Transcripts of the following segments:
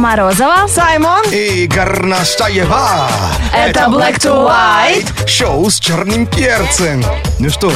Морозова. Саймон. И Горностаева. Это Black to White. Шоу с черным перцем. Ну что,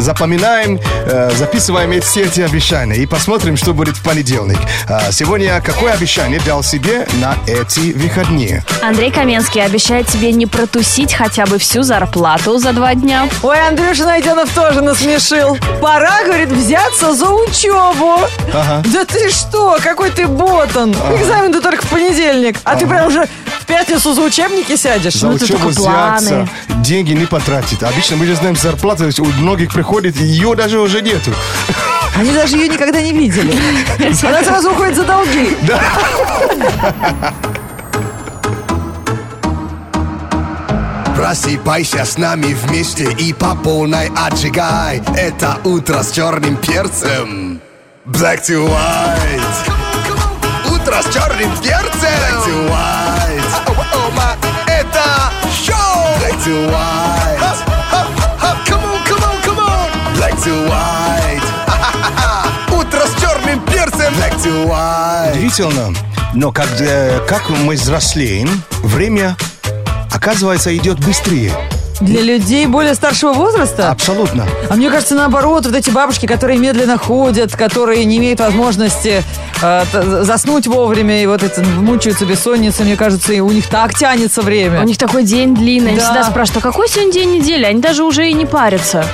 запоминаем, э, записываем эти- все эти обещания и посмотрим, что будет в понедельник. А Сегодня какое обещание дал себе на эти выходные? Андрей Каменский обещает тебе не протусить хотя бы всю зарплату за два дня. Ой, Андрюша Найденов тоже насмешил. Пора, говорит, взяться за учебу. Ага. Да ты что, какой ты ботан. Экзамен-то только в понедельник. А ты прям уже в пятницу за учебники сядешь. За Ну, учебу взяться, деньги не потратить. Обычно мы же знаем, зарплата у многих приходит, ее даже уже нету. Они даже ее никогда не видели. Она сразу уходит за долги. Просыпайся с нами вместе и по полной отжигай. Это утро с черным перцем. Black to white. Утро с черным перцем. Black to white. Это шоу! Black to white Black to white Утро с черным перцем Black to white Удивительно, но как, э, как мы взрослеем, время, оказывается, идет быстрее. Для людей более старшего возраста? Абсолютно. А мне кажется, наоборот, вот эти бабушки, которые медленно ходят, которые не имеют возможности э, заснуть вовремя и вот это мучаются бессонницей, мне кажется, и у них так тянется время. У них такой день длинный. Они Да. всегда спрашивают, а какой сегодня день недели? Они даже уже и не парятся.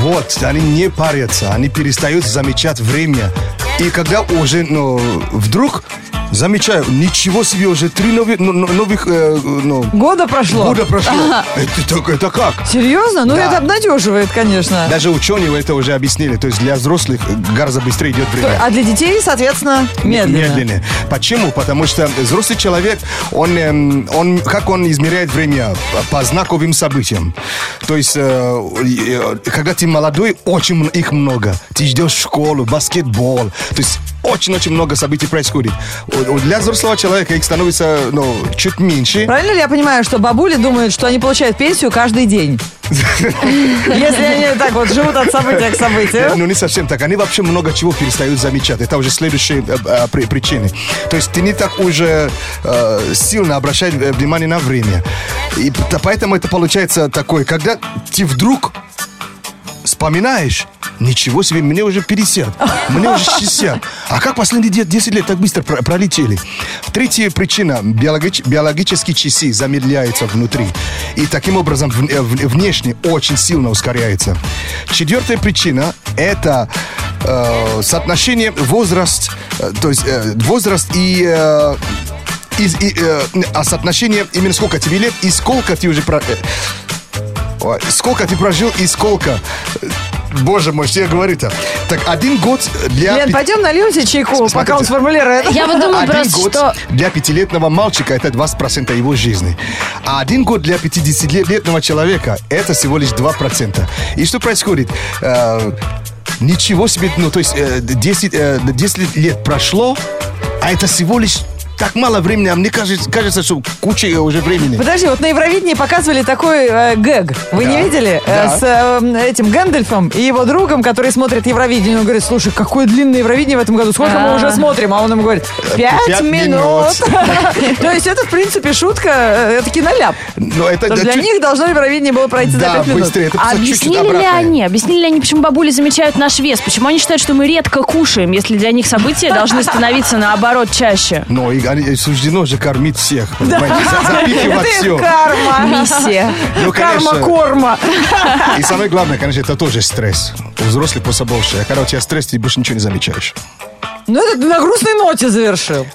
Вот, они не парятся, они перестают замечать время. И когда уже, ну, вдруг замечаю, ничего себе, уже три ну, новых, э, ну, Года прошло? года прошло. Это, так- это как? Серьезно? Ну, Да. это обнадеживает, конечно. Даже ученые это уже объяснили. То есть для взрослых гораздо быстрее идет время. А для детей, соответственно, медленно. Медленнее. Почему? Потому что взрослый человек, он, эм, он, как он измеряет время по знаковым событиям. То есть, э, э, когда ты молодой, очень их много. Ты ждешь школу, баскетбол. То есть очень-очень много событий происходит. Для взрослого человека их становится ну, чуть меньше. Правильно ли я понимаю, что бабули думают, что они получают пенсию каждый день? Если они так вот живут от события к событию. Ну, не совсем так. Они вообще много чего перестают замечать. Это уже следующие э, э, при- причины. То есть ты не так уже э, сильно обращаешь внимание на время. И поэтому это получается такое, когда ты вдруг вспоминаешь, ничего себе, мне уже 50, мне уже 60. А как последние де- 10 лет так быстро про- пролетели? Третья причина. биологич- биологические часы замедляются внутри. И таким образом в- в- внешне очень сильно ускоряется. Четвертая причина – это э, соотношение возраст, э, то есть э, возраст и... э, из- и, э, а соотношение именно сколько тебе лет и сколько ты уже... про- э, Ой, сколько ты прожил и сколько... э, Боже мой, что я говорю-то? Так, один год для... Лен, пи- пойдем нальем себе чайку, пока он Смотрите. сформулирует. Я вот думаю один просто, год что... для пятилетнего мальчика это 20% его жизни. А один год для 50-летнего человека это всего лишь 2%. И что происходит? Э, ничего себе, ну то есть э, 10, э, 10 лет прошло, а это всего лишь так мало времени, а мне кажется, кажется что куча уже времени. Подожди, вот на Евровидении показывали такой э, гэг. Вы не Да. видели? Э, Да. с э, этим Гэндальфом и его другом, который смотрит Евровидение. Он говорит, слушай, какое длинное Евровидение в этом году. Сколько мы А. уже смотрим? А он ему говорит, пять Пять минут. То есть это, в принципе, шутка, э, это киноляп. Но это для них должно Евровидение было пройти за пять минут. А объяснили ли они? Объяснили ли они, почему бабули замечают наш вес? Почему они считают, что мы редко кушаем, если для них события должны становиться наоборот чаще? Но и они- суждено же кормить всех, понимаете, за- запихивать Это все. карма. Миссия. Ну, конечно. Карма корма. И самое главное, конечно, это тоже стресс. У взрослых просто больше. А когда у тебя стресс, ты больше ничего не замечаешь. Ну, это ты на грустной ноте завершил.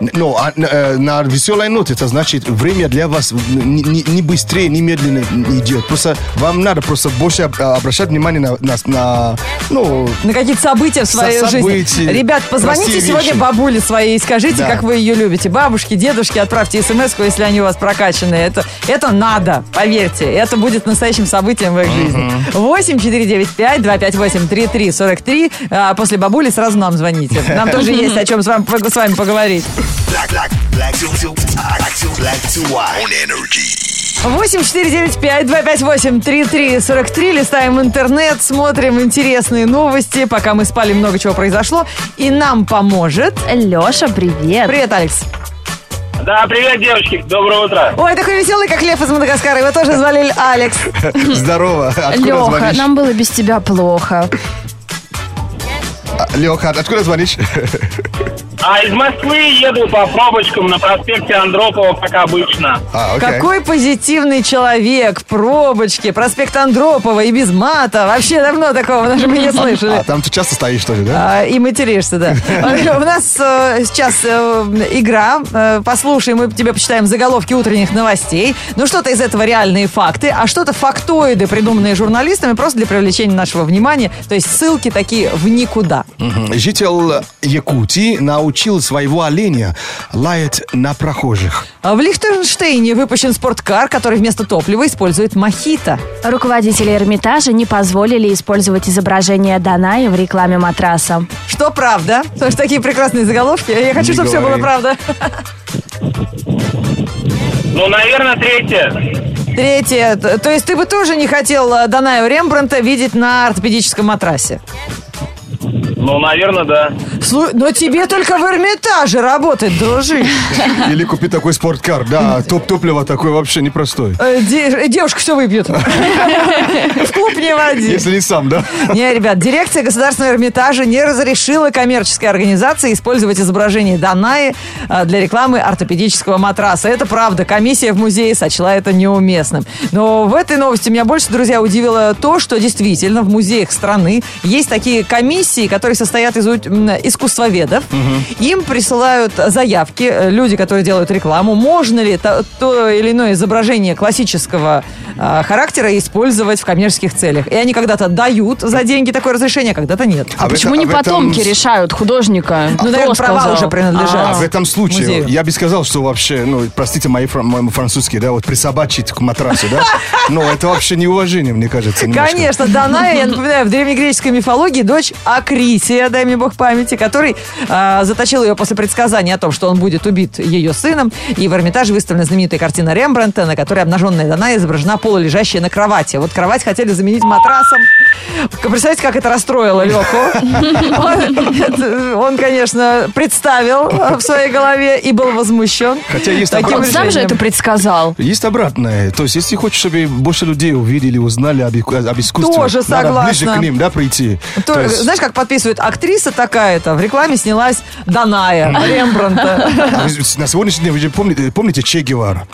Ну, а, э, на веселой ноте, это значит, время для вас не, не- быстрее, не медленно идет. Просто вам надо просто больше об- обращать внимание на, на, на, ну, На какие-то события в своей Со- жизни. события, Ребят, позвоните сегодня вещи. бабуле своей и скажите, Да. как вы ее любите. Бабушки, дедушки, отправьте смс если они у вас прокачанные. Это, это надо, поверьте. Это будет настоящим событием в их жизни. 8 495 258 3343. А после бабули сразу нам звоните. Нам тоже есть о чем с вами, с вами поговорить. Black, black, black to, to, black to, black to white. On energy. 8 495 258 3343. Листаем интернет, смотрим интересные новости. Пока мы спали, много чего произошло. И нам поможет... Леша, привет. Привет, Алекс. Да, привет, девочки, доброе утро. Ой, такой веселый, как лев из Мадагаскара. Его тоже звали Алекс. Здорово. Откуда Леха, звонишь? нам было без тебя плохо. А, Леха, откуда звонишь? А из Москвы еду по пробочкам на проспекте Андропова, как обычно. А, окей. Какой позитивный человек. Пробочки, проспект Андропова и без мата. Вообще давно такого даже мы не слышали. А там ты часто стоишь тоже, да? А, И материшься, да. У нас э, сейчас э, игра. Э, Послушай, мы тебе почитаем заголовки утренних новостей. Ну, что-то из этого реальные факты, а что-то фактоиды, придуманные журналистами просто для привлечения нашего внимания. То есть ссылки такие в никуда. Житель Якутии научил своего оленя лаять на прохожих. А В Лихтенштейне выпущен спорткар, который вместо топлива использует мохито. Руководители Эрмитажа не позволили использовать изображение Даная в рекламе матраса. Что правда? Потому что такие прекрасные заголовки. Я хочу, Не чтобы все было говори. правда. Ну, наверное, третье. Третье. То есть ты бы тоже не хотел э, Данаю Рембранта видеть на ортопедическом матрасе? Ну, наверное, да. Слу- Но тебе только в Эрмитаже работать, дружище. Или купить такой спорткар. Да, топ топлива такой вообще непростой. Э, де- Девушка все выпьет. В клуб не води. Если не сам, да? Не, ребят, дирекция Государственного Эрмитажа не разрешила коммерческой организации использовать изображение Данаи а, для рекламы ортопедического матраса. Это правда. Комиссия в музее сочла это неуместным. Но в этой новости меня больше, друзья, удивило то, что действительно в музеях страны есть такие комиссии, которые состоят из искусствоведов. Им присылают заявки э, люди, которые делают рекламу. Можно ли то, то или иное изображение классического а, характера использовать в коммерческих целях? И они когда-то дают за деньги такое разрешение, а когда-то нет. А, в почему это- не этом потомки с- решают художника? Ну, Кто наверное, права сказал? уже принадлежат. А в этом случае музею. я бы сказал, что вообще, ну, простите мои фран- мой французский, да, вот присобачить к матрасу, да, но это вообще неуважение, мне кажется, немножко. Конечно, Даная, я напоминаю, в древнегреческой мифологии дочь Акрисия, дай мне бог памяти, который а, заточил ее после предсказания о том, что он будет убит ее сыном. И в Эрмитаже выставлена знаменитая картина Рембрандта, на которой обнаженная Даная изображена полулежащая на кровати. Вот кровать хотели заменить матрасом. Представляете, как это расстроило Леху? Он, он, конечно, представил в своей голове и был возмущен. Хотя есть Он сам же это предсказал. Есть обратное. То есть, если хочешь, чтобы больше людей увидели, узнали об, искусстве, Тоже надо ближе согласна. к ним, да, прийти. То- То есть, Знаешь, как подписывают актриса такая-то, в рекламе снялась Даная, Рембранта. а на сегодняшний день, вы же помните, помните Че Гевара?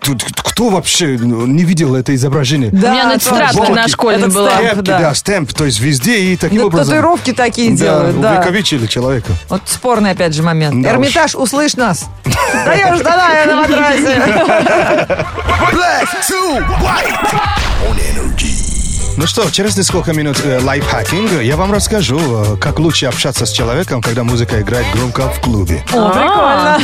Тут кто вообще ну, не видел это изображение? Да, У меня на тетрадке на Этот была. стемп, да. да, стемп, то есть везде и таким Да, образом. Татуировки такие делают, да. Увековечили человека. Вот спорный опять же момент. Да Эрмитаж, услышь нас. Даешь Даная на матрасе. Black to white on energy. Ну что, через несколько минут э, лайфхакинг я вам расскажу, э, как лучше общаться с человеком, когда музыка играет громко в клубе. О, прикольно.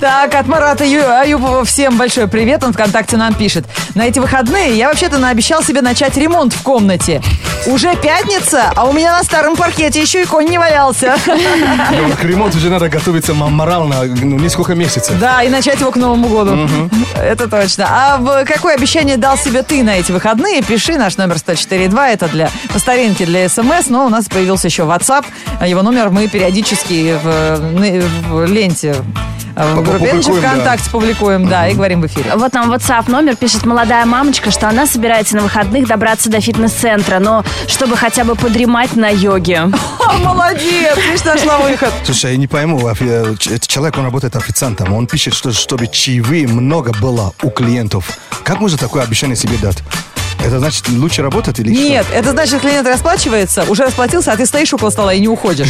Так, от Марата Ю- Аюпова всем большой привет. Он ВКонтакте нам пишет. На эти выходные я вообще-то наобещал себе начать ремонт в комнате. Уже пятница, а у меня на старом паркете еще и конь не валялся. Ну, К ремонту уже надо готовиться м- морально ну, несколько месяцев. Да, и начать его к Новому году. Это точно. А в- какое обещание дал себе ты на эти выходные? Пиши наш номер 104.2. Это для по старинке для СМС, но у нас появился еще WhatsApp. Его номер мы периодически в, в ленте э, в группе Energy Публикуем, да. ВКонтакте публикуем, да, и говорим в эфире. Вот нам WhatsApp номер пишет молодая мамочка, что она собирается на выходных добраться до фитнес-центра, но чтобы хотя бы подремать на йоге. О, молодец, видишь, нашла выход. Слушай, я не пойму, ч- этот человек, он работает официантом, он пишет, что чтобы чаевые много было у клиентов. Как можно такое обещание себе дать? Это значит лучше работать или что? Нет, это значит, клиент расплачивается, уже расплатился, а ты стоишь около стола и не уходишь.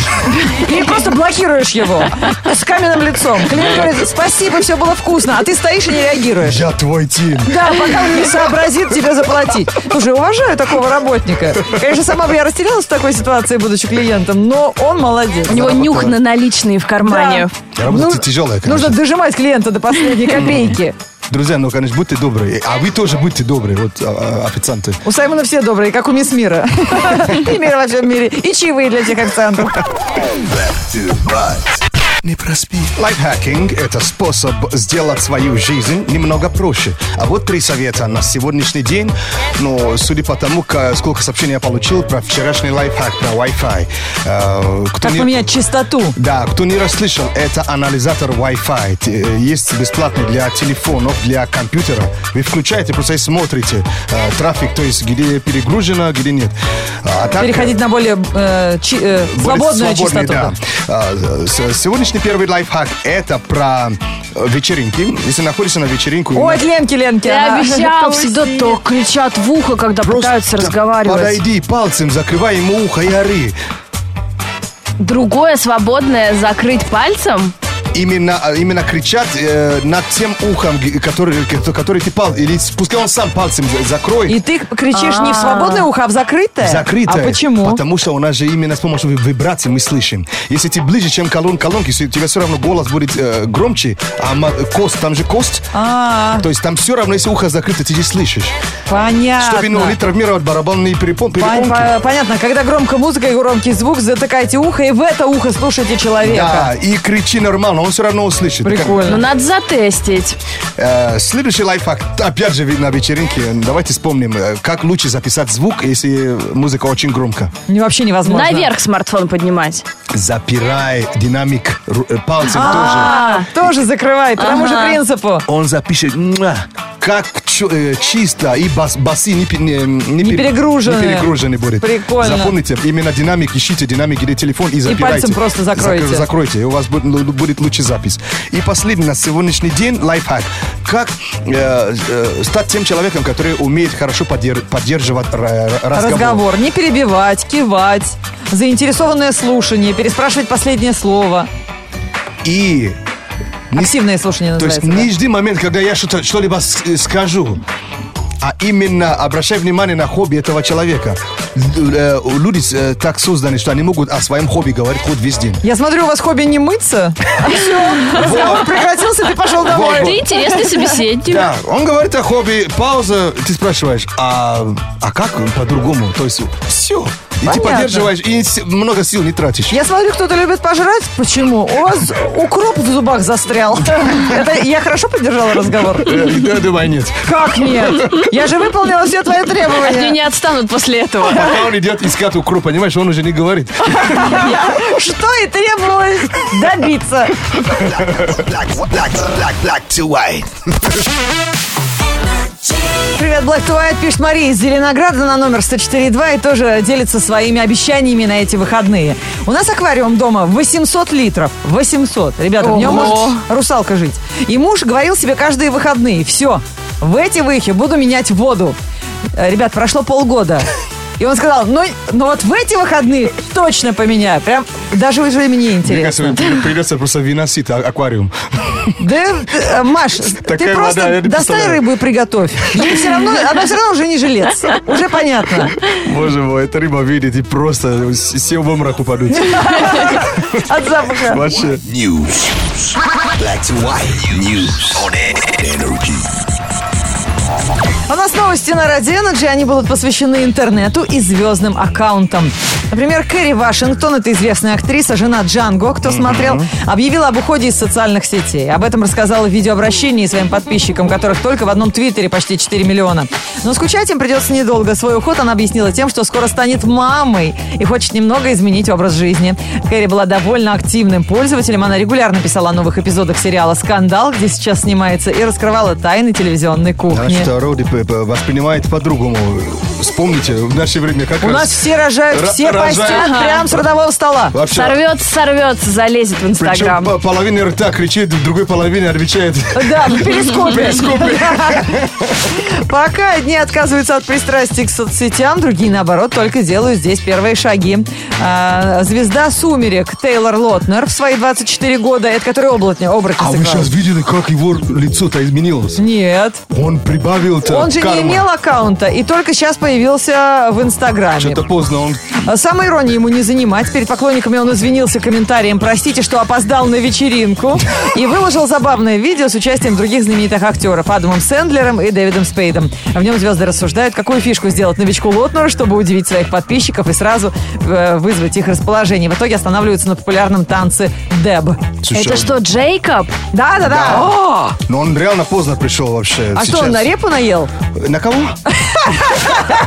Или просто блокируешь его с каменным лицом. Клиент говорит, спасибо, все было вкусно, а ты стоишь и не реагируешь. Я твой тим. Да, пока он не сообразит тебе заплатить. Слушай, уважаю такого работника. Конечно, сама бы я растерялась в такой ситуации, будучи клиентом, но он молодец. У него нюх на наличные в кармане. Да. Работа Ну, тяжелая, конечно. Нужно дожимать клиента до последней копейки. Друзья, ну, конечно, будьте добрые. А вы тоже будьте добрые, вот а, а, официанты. У Саймона все добрые, как у мисс Мира. И мира во всем мире. И чаевые для тех официантов. Не проспи. Лайфхакинг – это способ сделать свою жизнь немного проще. А вот три совета на сегодняшний день. Но судя по тому, сколько сообщений я получил про вчерашний лайфхак, про Wi-Fi. э, кто Как не- поменять частоту? Да, кто не расслышал, это анализатор Wi-Fi. Э, Есть бесплатный для телефонов, для компьютера. Вы включаете, просто и смотрите э, трафик, то есть где перегружено, где нет. А так- Переходить на более э, чи- э, Будет свободную частоту. да. А, с- Сегодняшний первый лайфхак – это про э, вечеринки. Если находишься на вечеринку... Ой, на- Ленки, Ленки. Ты она- обещал, всегда то кричат в ухо, когда пытаются Просто разговаривать. Подойди пальцем, закрывай ему ухо и ори. Другое свободное закрыть пальцем? Именно, а, именно кричать э, над тем ухом, который, ко- который ты пал... Или пускай он сам пальцем за- закроет. И ты кричишь не в свободное ухо, а в закрытое? Закрытое. А почему? Потому что у нас же именно с помощью ви- вибраций мы слышим. Если ты ближе, чем колон, колонки, у тебя все равно голос будет э, громче, а кость, там же кость. А, То есть там все равно, если ухо закрыто, ты же слышишь. понятно. Чтобы ну, не травмировать барабанные перепон, Пон- перепонки. по- Понятно, когда громкая музыка и громкий звук, затыкайте ухо и в это ухо слушайте человека. Да, и кричи нормально, он все равно услышит. Ну, Прикольно. надо затестить. Э, следующий лайфхак, опять же на вечеринке, давайте вспомним, э, как лучше записать звук, если музыка очень громко. Не, Вообще невозможно. Наверх смартфон поднимать. Запирай динамик э, пальцем А, тоже закрывай, по тому же принципу. тоже. Он запишет, как чисто и бас, басы не, не, не пе- перегружены. не перегружены будет. Прикольно. Запомните, именно динамик, ищите динамик или телефон и запирайте. пальцем просто закройте. Закр- закройте, и у вас будет, будет лучше запись. И последний на сегодняшний день лайфхак. Как э, э, стать тем человеком, который умеет хорошо поддер- поддерживать ра- разговор. Разговор. Не перебивать, кивать. Заинтересованное слушание, переспрашивать последнее слово. И не Активное слушание То есть называется. не жди момент, когда я что-то, что-либо э, скажу, а именно обращай внимание на хобби этого человека. Э, Люди э, так созданы, что они могут о своем хобби говорить хоть весь день. Я смотрю, у вас хобби не мыться. Все, разговор прекратился, ты пошел домой. Ты интересный собеседник. Да, он говорит о хобби, пауза, ты спрашиваешь, а, а как по-другому? То есть все. И ты поддерживаешь, и много сил не тратишь. Я смотрю, кто-то любит пожрать. Почему? У вас укроп в зубах застрял. Это я хорошо поддержала разговор? Э, Я думаю, нет. Как нет? Я же выполнила все твои Они требования. не отстанут после этого. Пока он идет искать укроп, понимаешь, он уже не говорит. Что и требовалось добиться. Привет, Black to White, пишет Мария из Зеленограда на номер 104.2 и тоже делится своими обещаниями на эти выходные. У нас аквариум дома 800 литров. 800. Ребята, в нем Ого. может русалка жить. И муж говорил себе каждые выходные, все, в эти выхи буду менять воду. Э, Ребят, прошло полгода. И он сказал, ну, ну вот в эти выходные точно поменяю. Прям даже уже мне Мне интересно. кажется, при- придется просто выносить а- аквариум. Да, э, Маш, ты просто достань рыбу и приготовь. Ей все равно, она все равно уже не жилец. Уже понятно. Боже мой, эта рыба видит и просто все в обморок упадут. От запаха. Вообще. News. Black to white. News on energy. У нас новости на Радио Energy, они будут посвящены интернету и звездным аккаунтам. Например, Кэрри Вашингтон, это известная актриса, жена Джанго, кто смотрел, объявила об уходе из социальных сетей. Об этом рассказала в видеообращении своим подписчикам, которых только в одном твиттере почти 4 миллиона. Но скучать им придется недолго. Свой уход она объяснила тем, что скоро станет мамой и хочет немного изменить образ жизни. Кэрри была довольно активным пользователем. Она регулярно писала о новых эпизодах сериала «Скандал», где сейчас снимается, и раскрывала тайны телевизионной кухни. Значит, п- воспринимает по-другому. Вспомните, в наше время как У раз... нас все рожают, Ра- все рожают. постят Ага. прямо с родового стола. Вообще, Сорвется, сорвется, залезет в Причем Инстаграм. по- половина рта кричит, в другой половине отвечает. Да, в перископе. Пока одни отказываются от пристрастий к соцсетям, другие, наоборот, только делают здесь первые шаги. А, звезда «Сумерек» Тейлор Лотнер в свои 24 года, это который оборотня, оборотня А вы сейчас видели, как его лицо-то изменилось? Нет. Он прибавил-то Он же не имел аккаунта, и только сейчас появился появился в Инстаграме. Что-то поздно он... Самой иронии ему не занимать. Перед поклонниками он извинился комментарием «Простите, что опоздал на вечеринку» и выложил забавное видео с участием других знаменитых актеров Адамом Сэндлером и Дэвидом Спейдом. В нем звезды рассуждают, какую фишку сделать новичку Лотнеру, чтобы удивить своих подписчиков и сразу э, вызвать их расположение. В итоге останавливаются на популярном танце «Деб». Слушай, Это что, Джейкоб? Да-да-да. Но он реально поздно пришел вообще. А сейчас. что, он на репу наел? На кого?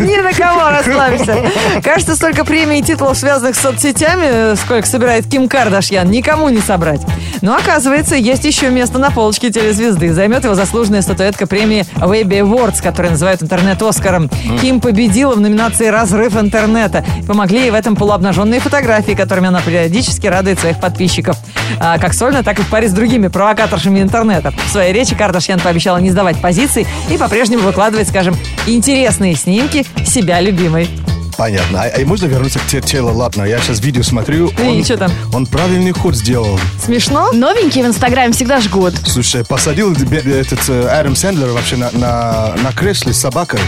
Ни на кого расслабься. Кажется, столько премий и титулов, связанных с соцсетями, сколько собирает Ким Кардашьян, никому не собрать. Но оказывается, есть еще место на полочке телезвезды. Займет его заслуженная статуэтка премии Webby Awards, которую называют интернет-оскаром. Ким победила в номинации «Разрыв интернета». Помогли ей в этом полуобнаженные фотографии, которыми она периодически радует своих подписчиков. А, как сольно, так и в паре с другими провокаторшами интернета. В своей речи Кардашьян пообещала не сдавать позиций и по-прежнему выкладывать, скажем, интересные снимки себя любимой. Понятно. А, а можно вернуться к те- телу Лапна? Я сейчас видео смотрю. И он, чё там? Он правильный ход сделал. Смешно? Новенькие в Инстаграме всегда жгут. Слушай, посадил этот э, Адам Сэндлер вообще на, на, на кресле с собакой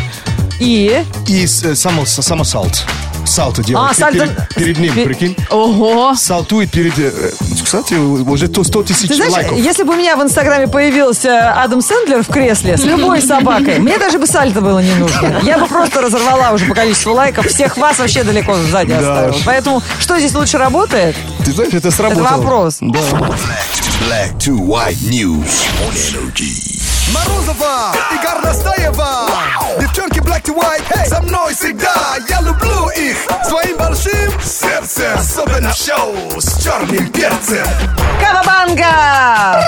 И... и э, само, самосалт. Сальто делает. А, сальто- перед, перед ним, прикинь. Ого! Салтует перед... э, Кстати, уже то 100 тысяч Ты знаешь, лайков. если бы у меня в Инстаграме появился Адам Сэндлер в кресле с любой собакой, мне даже бы сальто было не нужно. Я бы просто разорвала уже по количеству лайков. Всех вас вообще далеко сзади Да оставила. Поэтому что здесь лучше работает? Ты знаешь, это сработало. Это вопрос. Да. Black to white news on energy. Морозова и Горностаева Девчонки black to white, hey, со мной всегда Особенно в шоу с черным перцем Кавабанга!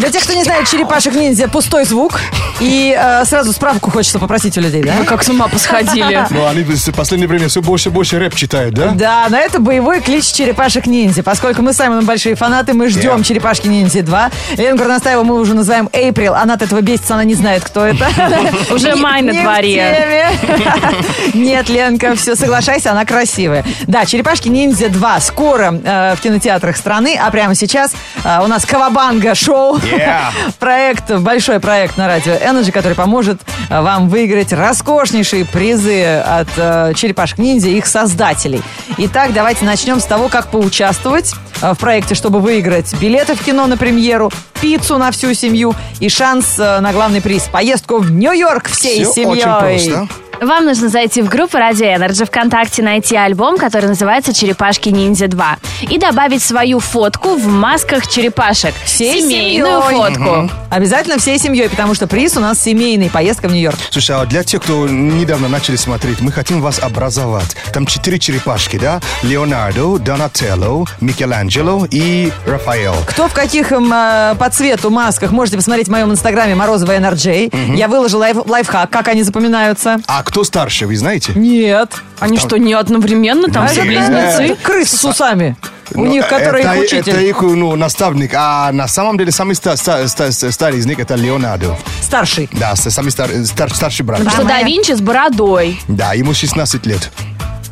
Для тех, кто не знает, черепашек ниндзя пустой звук. И э, сразу справку хочется попросить у людей, да? Вы как с ума посходили. Ну, они в последнее время все больше и больше рэп читают, да? Да, но это боевой клич черепашек ниндзя. Поскольку мы с Саймоном большие фанаты, мы ждем Yeah. черепашки ниндзя 2. Лену Горностаеву мы уже называем Эйприл. Она от этого бесится, она не знает, кто это. Уже май на дворе. Нет, Ленка, все, соглашайся, она красивая. Да, черепашки ниндзя 2 скоро э, в кинотеатрах страны, а прямо сейчас э, у нас Кавабанга шоу. Yeah. Проект, большой проект на радио Energy, который поможет э, вам выиграть роскошнейшие призы от э, черепашек ниндзя и их создателей. Итак, давайте начнем с того, как поучаствовать э, в проекте, чтобы выиграть билеты в кино на премьеру, пиццу на всю семью и шанс на главный приз – поездку в Нью-Йорк всей Всё семьей. очень просто. Вам нужно зайти в группу Радио Energy ВКонтакте, найти альбом, который называется «Черепашки ниндзя 2» и добавить свою фотку в масках черепашек. Всей Семейную семьей. фотку. Обязательно всей семьей, потому что приз у нас семейный, поездка в Нью-Йорк. Слушай, а для тех, кто недавно начали смотреть, мы хотим вас образовать. Там четыре черепашки, да? Леонардо, Донателло, Микеланджело и Рафаэл. Кто в каких эм, э, по цвету масках, можете посмотреть в моем инстаграме Морозова NRJ. Я выложила лайф- лайфхак, как они запоминаются. А кто старше, вы знаете? Нет. Они что, не одновременно? Там все близнецы? Крысы с усами. У Ну, них, который это, их учитель. Это их ну, наставник. А на самом деле самый ста- ста- ста- старый из них это Леонардо. Старший. Да, самый стар- стар- старший брат. Потому что да Винчи с бородой. Да, ему 16 лет.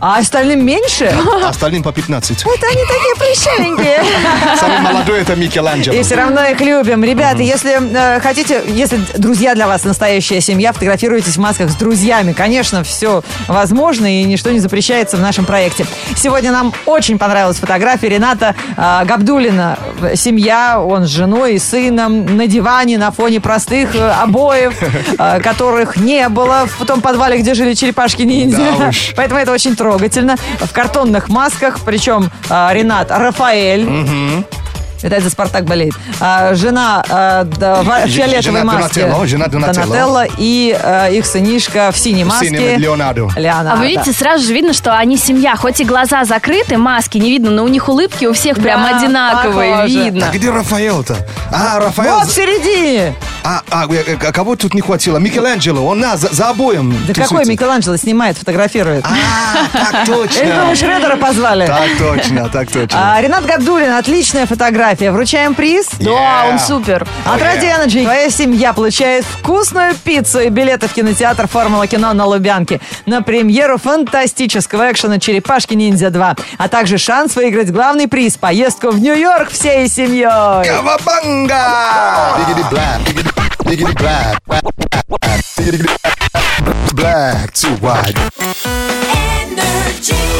А остальным меньше? Остальным по 15. Это они такие прыщавенькие. Самый молодой это Микеланджело. И все равно их любим. Ребята, если э, хотите, если друзья для вас настоящая семья, фотографируйтесь в масках с друзьями. Конечно, все возможно и ничто не запрещается в нашем проекте. Сегодня нам очень понравилась фотография Рената э, Габдулина. Семья, он с женой и сыном на диване на фоне простых э, обоев, э, которых не было в том подвале, где жили черепашки-ниндзя. Да. Поэтому это очень трогательно. В картонных масках, причем э, Ренат Рафаэль. Это за Спартак болеет. А, жена а, да, в фиолетовой жена маске. Донателло, жена Донателло. Донателло и а, их сынишка в синей маске. синем Леонардо. Леонардо. А вы видите, сразу же видно, что они семья. Хоть и глаза закрыты, маски не видно, но у них улыбки у всех прям Да, одинаковые, похоже. видно. А где Рафаэл-то? А, Рафаэл... Вот в А, а, э, э, кого тут не хватило? Микеланджело, он на, за, за обоем Да какой тусуется. Микеланджело снимает, фотографирует? А, так Или точно. думаешь, Шредера позвали? Так точно, так точно. А, Ренат Габдулин, отличная фотография. Вручаем приз. Да, Yeah. он супер. От Oh, Ради yeah. Energy твоя семья получает вкусную пиццу и билеты в кинотеатр «Формула кино» на Лубянке на премьеру фантастического экшена «Черепашки ниндзя 2», а также шанс выиграть главный приз – поездку в Нью-Йорк всей семьей. Кавабанга! Biggity black, biggity Diggity black, black, black, diggity black, black to white.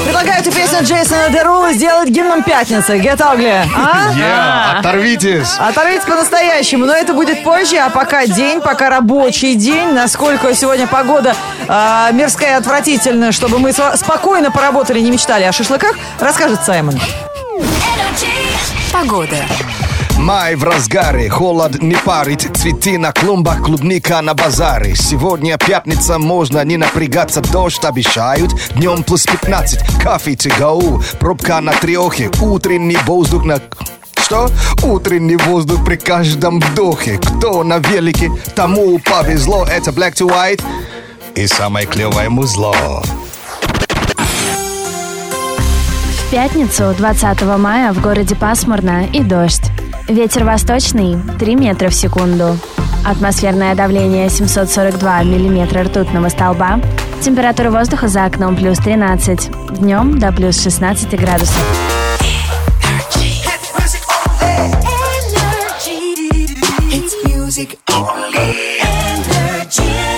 Предлагаю эту песню Джейсона Дерула сделать гимном пятницы. Get Ugly. А? Yeah, оторвитесь. Оторвитесь по-настоящему, но это будет позже, а пока день, пока рабочий день. Насколько сегодня погода э, мирская и отвратительная, чтобы мы спокойно поработали, не мечтали о шашлыках, расскажет Саймон. Погода. Май в разгаре, холод не парит, цветы на клумбах, клубника на базаре. Сегодня пятница, можно не напрягаться, дождь обещают, днем плюс 15, кофе to go, пробка на трехе, утренний воздух на... Что? Утренний воздух при каждом вдохе. Кто на велике, тому повезло. Это Black to White и самое клевое музло. В пятницу, 20 мая, в городе пасмурно и дождь. Ветер восточный 3 метра в секунду. Атмосферное давление 742 миллиметра ртутного столба. Температура воздуха за окном плюс 13. Днем до плюс 16 градусов. It's music only. Energy.